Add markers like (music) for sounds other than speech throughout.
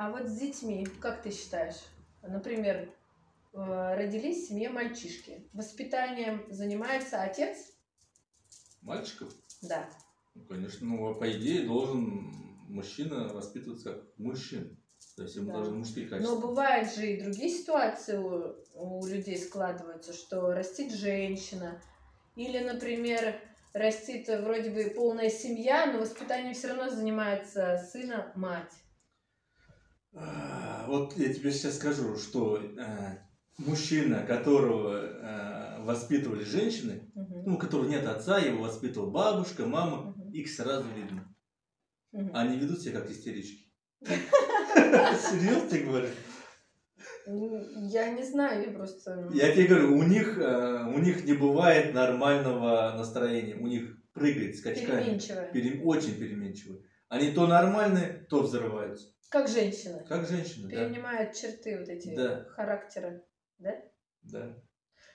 А вот с детьми, как ты считаешь? Например, э, родились в семье мальчишки. Воспитанием занимается отец? Мальчиков? Да. Ну, конечно, ну, по идее должен мужчина воспитываться как мужчина. То есть ему Да. должны мужские качества. Но бывают же и другие ситуации у, у людей складываются, что растит женщина. Или, например, растит вроде бы полная семья, но воспитанием все равно занимается сына мать. А, Вот я тебе сейчас скажу, что э, мужчина, которого э, воспитывали женщины, Мгм. ну, у которого нет отца, его воспитывала бабушка, мама, Мгм. их сразу видно. Мгм. Они ведут себя как истерички. (laughs) Серьезно тебе говорю? М, Я не знаю, я просто... Я тебе говорю, у них, э, у них не бывает нормального настроения. У них прыгает скачками. Переменчивая. Перем- Очень переменчивые. Они то нормальные, то взрываются. Как женщина. Как женщины, да? Перенимает черты вот эти Да. характера. Да? Да.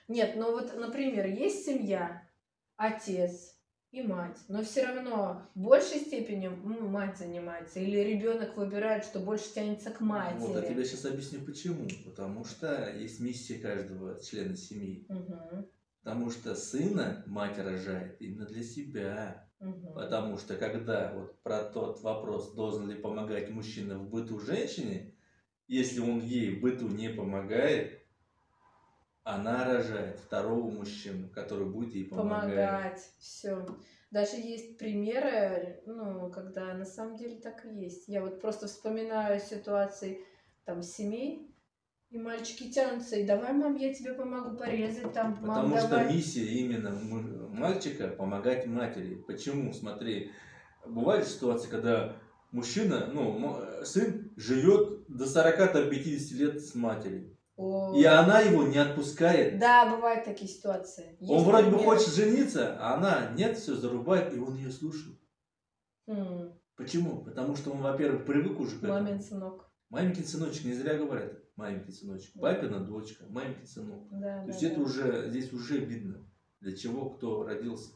Нет, ну вот, например, есть семья, отец и мать, но все равно в большей степени м, мать занимается, или ребенок выбирает, что больше тянется к матери. Вот, я тебе сейчас объясню почему. Потому что есть миссия каждого члена семьи. Мгм, Потому что сына мать рожает именно для себя. Мгм. Потому что когда вот про тот вопрос, должен ли помогать мужчина в быту женщине, если он ей в быту не помогает, она рожает второго мужчину, который будет ей помогать. помогать, все. Даже есть примеры, ну, когда на самом деле так и есть. Я вот просто вспоминаю ситуации там семей, и мальчики тянутся, и давай, мам, я тебе помогу порезать там, мам, Потому что давай. миссия именно мальчика помогать матери. Почему? Смотри, бывает ситуация, когда мужчина, ну, сын живет до 40-50 лет с матерью. О, И она его не отпускает. Да, бывают такие ситуации. Он Есть вроде бы хочет жениться, а она нет, все зарубает, и он ее слушает. М, Почему? Потому что он, во-первых, привык уже к этому. Мамин сынок. Маменькин сыночек, не зря говорят. Маменькин сыночек. Папина дочка, маменькин сынок. Да, То да, есть да. это уже, здесь уже видно, для чего кто родился.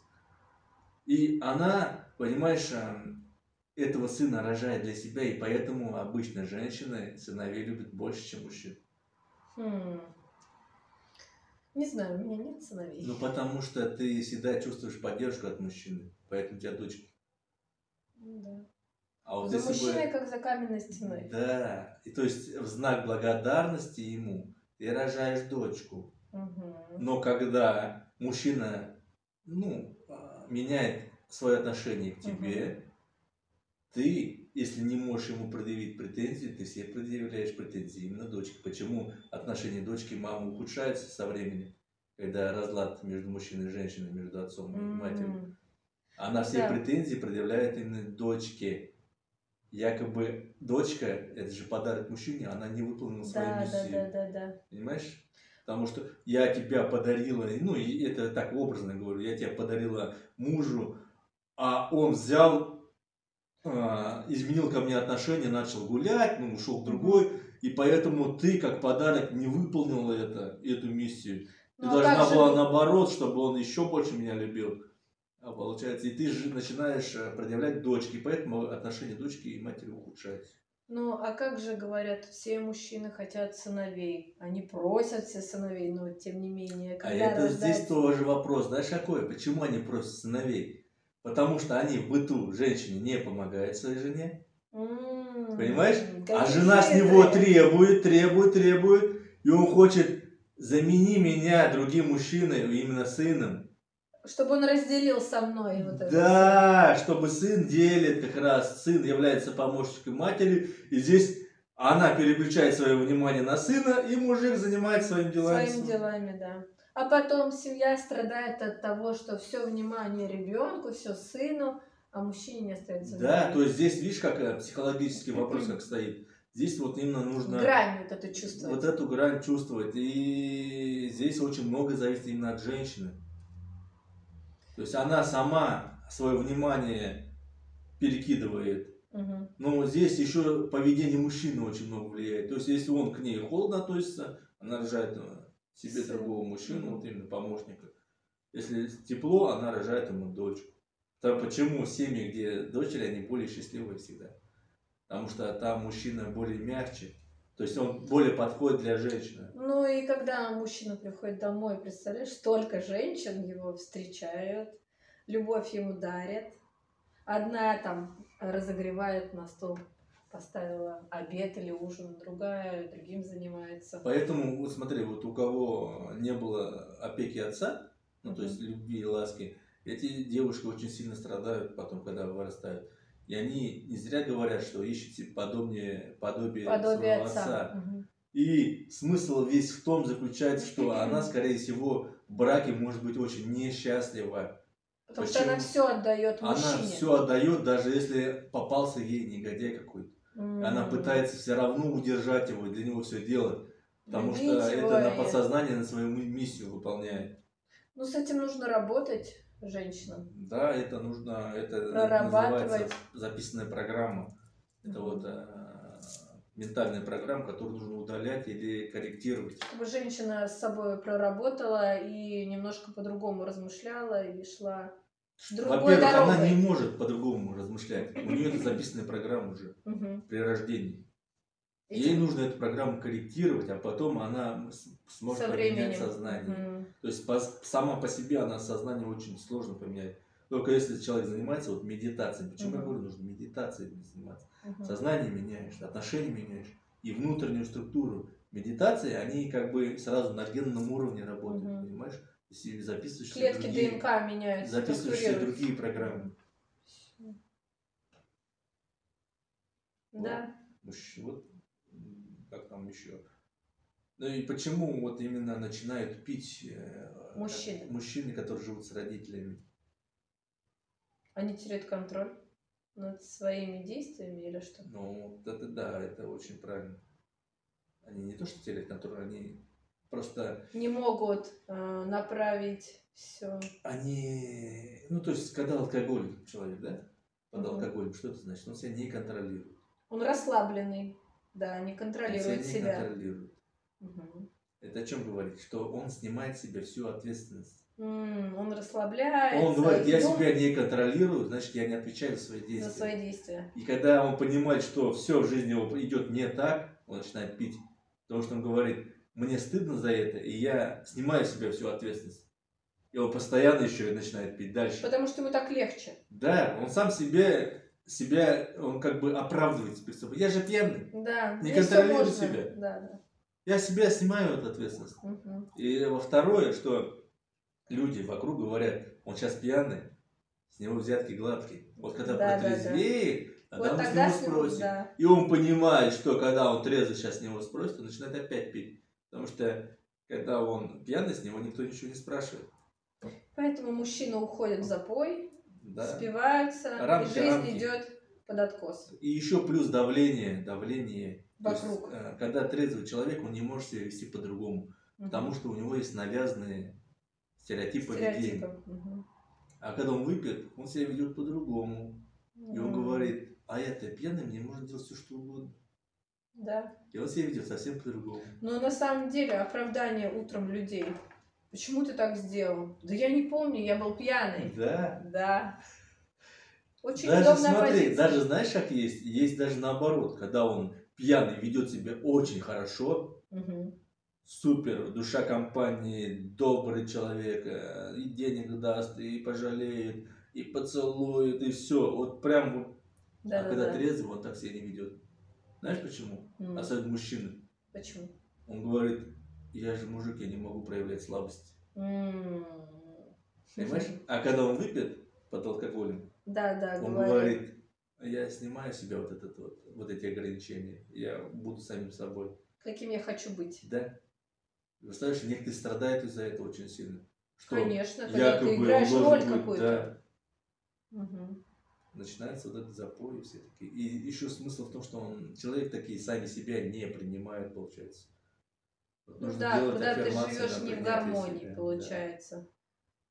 И она, понимаешь, эм, этого сына рожает для себя, и поэтому обычно женщины сыновей любят больше, чем мужчин. Хм. Не знаю, у меня нет сыновей. Ну, потому что ты всегда чувствуешь поддержку от мужчины, поэтому у тебя дочка. Ну да. А вот за если мужчиной, бы... как за каменной стеной. Да, и то есть в знак благодарности ему ты рожаешь дочку. Мгм. Но когда мужчина, ну, а, меняет свое отношение к тебе, ты, если не можешь ему предъявить претензии, ты все предъявляешь претензии именно дочке. Почему отношения дочки и мамы ухудшаются со временем, когда разлад между мужчиной и женщиной, между отцом и матерью? Она все Да. претензии предъявляет именно дочке. Якобы дочка, это же подарок мужчине, она не выполнила свою Да, да, миссию. да, да, да. Понимаешь? Потому что я тебя подарила, ну и это так образно говорю, я тебя подарила мужу, а он взял, а, изменил ко мне отношения, начал гулять, ну ушел к другой, и поэтому ты как подарок не выполнила это, эту миссию. Ты Ну, а должна же была вы- наоборот, чтобы он еще больше меня любил. А получается, и ты же начинаешь э, предъявлять дочке, поэтому отношения дочки и матери ухудшаются. Ну, а как же говорят, все мужчины хотят сыновей. Они просят все сыновей, но тем не менее, А когда это здесь рождается- тоже вопрос, знаешь какой? Почему они просят сыновей? Потому что они в быту женщине не помогают своей жене, М, понимаешь? А какие жена с него требует, требует, требует, и он хочет замени меня другим мужчиной, именно сыном. Чтобы он разделил со мной вот это. Да, чтобы сын делит как раз, сын является помощником матери, и здесь она переключает свое внимание на сына, и мужик занимается своими делами. Своими делами, да. А потом семья страдает от того, что все внимание ребенку, все сыну, а мужчине не остается Да, внимания. то есть здесь, видишь, как э, психологический вопрос как стоит. Здесь вот именно нужно Грань вот эту чувствовать. вот эту грань чувствовать. И здесь очень много зависит именно от женщины. То есть она сама свое внимание перекидывает. Мгм. Но здесь еще поведение мужчины очень много влияет. То есть если он к ней холодно относится, она рожает э, себе другого мужчину, вот именно помощника. Если тепло, она рожает ему дочку. Там почему семьи, где дочери, они более счастливые всегда. Потому что там мужчина более мягче. То есть он более подходит для женщины. Ну и когда мужчина приходит домой, представляешь, столько женщин его встречают, любовь ему дарят. Одна там разогревает на стол, поставила обед или ужин, другая другим занимается. Поэтому, вот смотри, вот у кого не было опеки отца, ну то есть любви и ласки, эти девушки очень сильно страдают потом, когда вырастают. И они не зря говорят, что ищите подобнее, подобие, Подобие своего отца. Мгм. И смысл весь в том заключается, что она, скорее всего, в браке может быть очень несчастлива. Потому Почему? что она все отдает Она мужчине. все отдает, даже если попался ей негодяй какой-то. М. Она пытается все равно удержать его, для него все делать. Потому что Любить его это на и- подсознание, на свою ми- миссию выполняет. Ну, с этим нужно работать женщинам. Да, это нужно, это называется записанная программа. Это вот э, ментальная программа, которую нужно удалять или корректировать. Чтобы женщина с собой проработала и немножко по-другому размышляла и шла другой Во-первых, она дорогой. не может по-другому размышлять. У нее это записанная программа уже при рождении. Ей нужно эту программу корректировать, а потом она сможет со поменять сознание. Мгм. То есть по- сама по себе она сознание очень сложно поменять. Только если человек занимается вот медитацией. Почему я Мгм. говорю, нужно медитацией заниматься? Мгм. Сознание меняешь, отношения меняешь и внутреннюю структуру. Медитации, они как бы сразу на генном уровне работают, Мгм. понимаешь? Если записываешь Клетки другие- ДНК меняются. записываешь структурируются. другие программы. Да. Вот м, как там еще. Ну и почему вот именно начинают пить э, Мужчины. мужчины, которые живут с родителями? Они теряют контроль над своими действиями или что? Ну, это да, это очень правильно. Они не то что теряют контроль, они просто, Не могут э, направить все. они, ну то есть, когда алкоголик человек, да, под Мгм. алкоголем, что это значит? Он себя не контролирует. Он расслабленный, да, не Он контролирует себя не контролирует. Мгм. Это о чем говорит? Что он снимает с себя всю ответственность. М, Он расслабляется. Он говорит, я дум- себя не контролирую, значит, я не отвечаю за свои действия. за свои действия. И когда он понимает, что все в жизни его идет не так, он начинает пить. Потому что он говорит, мне стыдно за это, и я снимаю с себя всю ответственность. И он постоянно еще и начинает пить дальше. Потому что ему так легче. Да, он сам себе, себя, он как бы оправдывает перед собой. Я же пьяный. Да. Не можно. себя. Да, да. Я себя снимаю эту ответственность. Мгм. И во второе, что люди вокруг говорят, он сейчас пьяный, с него взятки гладкие. Вот когда Да, да, да. протрезвеет, тогда Вот мы тогда него с ним, спросим. да. И он понимает, что когда он трезвый сейчас с него спросит, он начинает опять пить. Потому что когда он пьяный, с него никто ничего не спрашивает. Поэтому мужчины уходят в запой, Да. спиваются, Рамки, и жизнь рамки. идет под откос. И еще плюс давление, давление. То есть, Вокруг. э, когда трезвый человек, он не может себя вести по-другому. Мгм. Потому что у него есть навязанные стереотипы. Стереотипы. Мгм. А когда он выпьет, он себя ведет по-другому. И он говорит, а я-то пьяный, мне можно делать все, что угодно. Да. И он себя ведет совсем по-другому. Но на самом деле оправдание утром людей. Почему ты так сделал? Да я не помню, я был пьяный. Да. Да. Очень Даже смотри, позиция. даже знаешь, как есть? Есть даже наоборот, когда он пьяный ведет себя очень хорошо, Мгм. супер, душа компании, добрый человек, э, и денег даст, и пожалеет, и поцелует, и все. Вот прям вот. Да, а да, когда да. трезвый, он так себя не ведет. Знаешь почему? М, Особенно мужчины. Почему? Он говорит, я же мужик, я не могу проявлять слабость. М. Понимаешь? А когда он выпьет под алкоголем, Да, да, он говорит. говорит, я снимаю с себя вот, этот вот, вот эти ограничения, я буду самим собой. Каким я хочу быть. Да? Представляешь, некоторые страдают из-за этого очень сильно. Что Конечно, когда якобы ты он играешь должен роль быть, какую-то. да. Мгм. Начинается вот этот запой и все такие. И еще смысл в том, что он, человек такие сами себя не принимает, получается. Вот Ну да, когда ты живешь не в гармонии, себя, да. получается.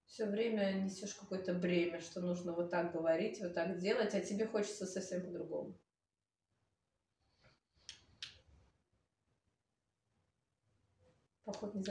Все время несешь какое-то бремя, что нужно вот так говорить, вот так делать, а тебе хочется совсем по-другому. Поход не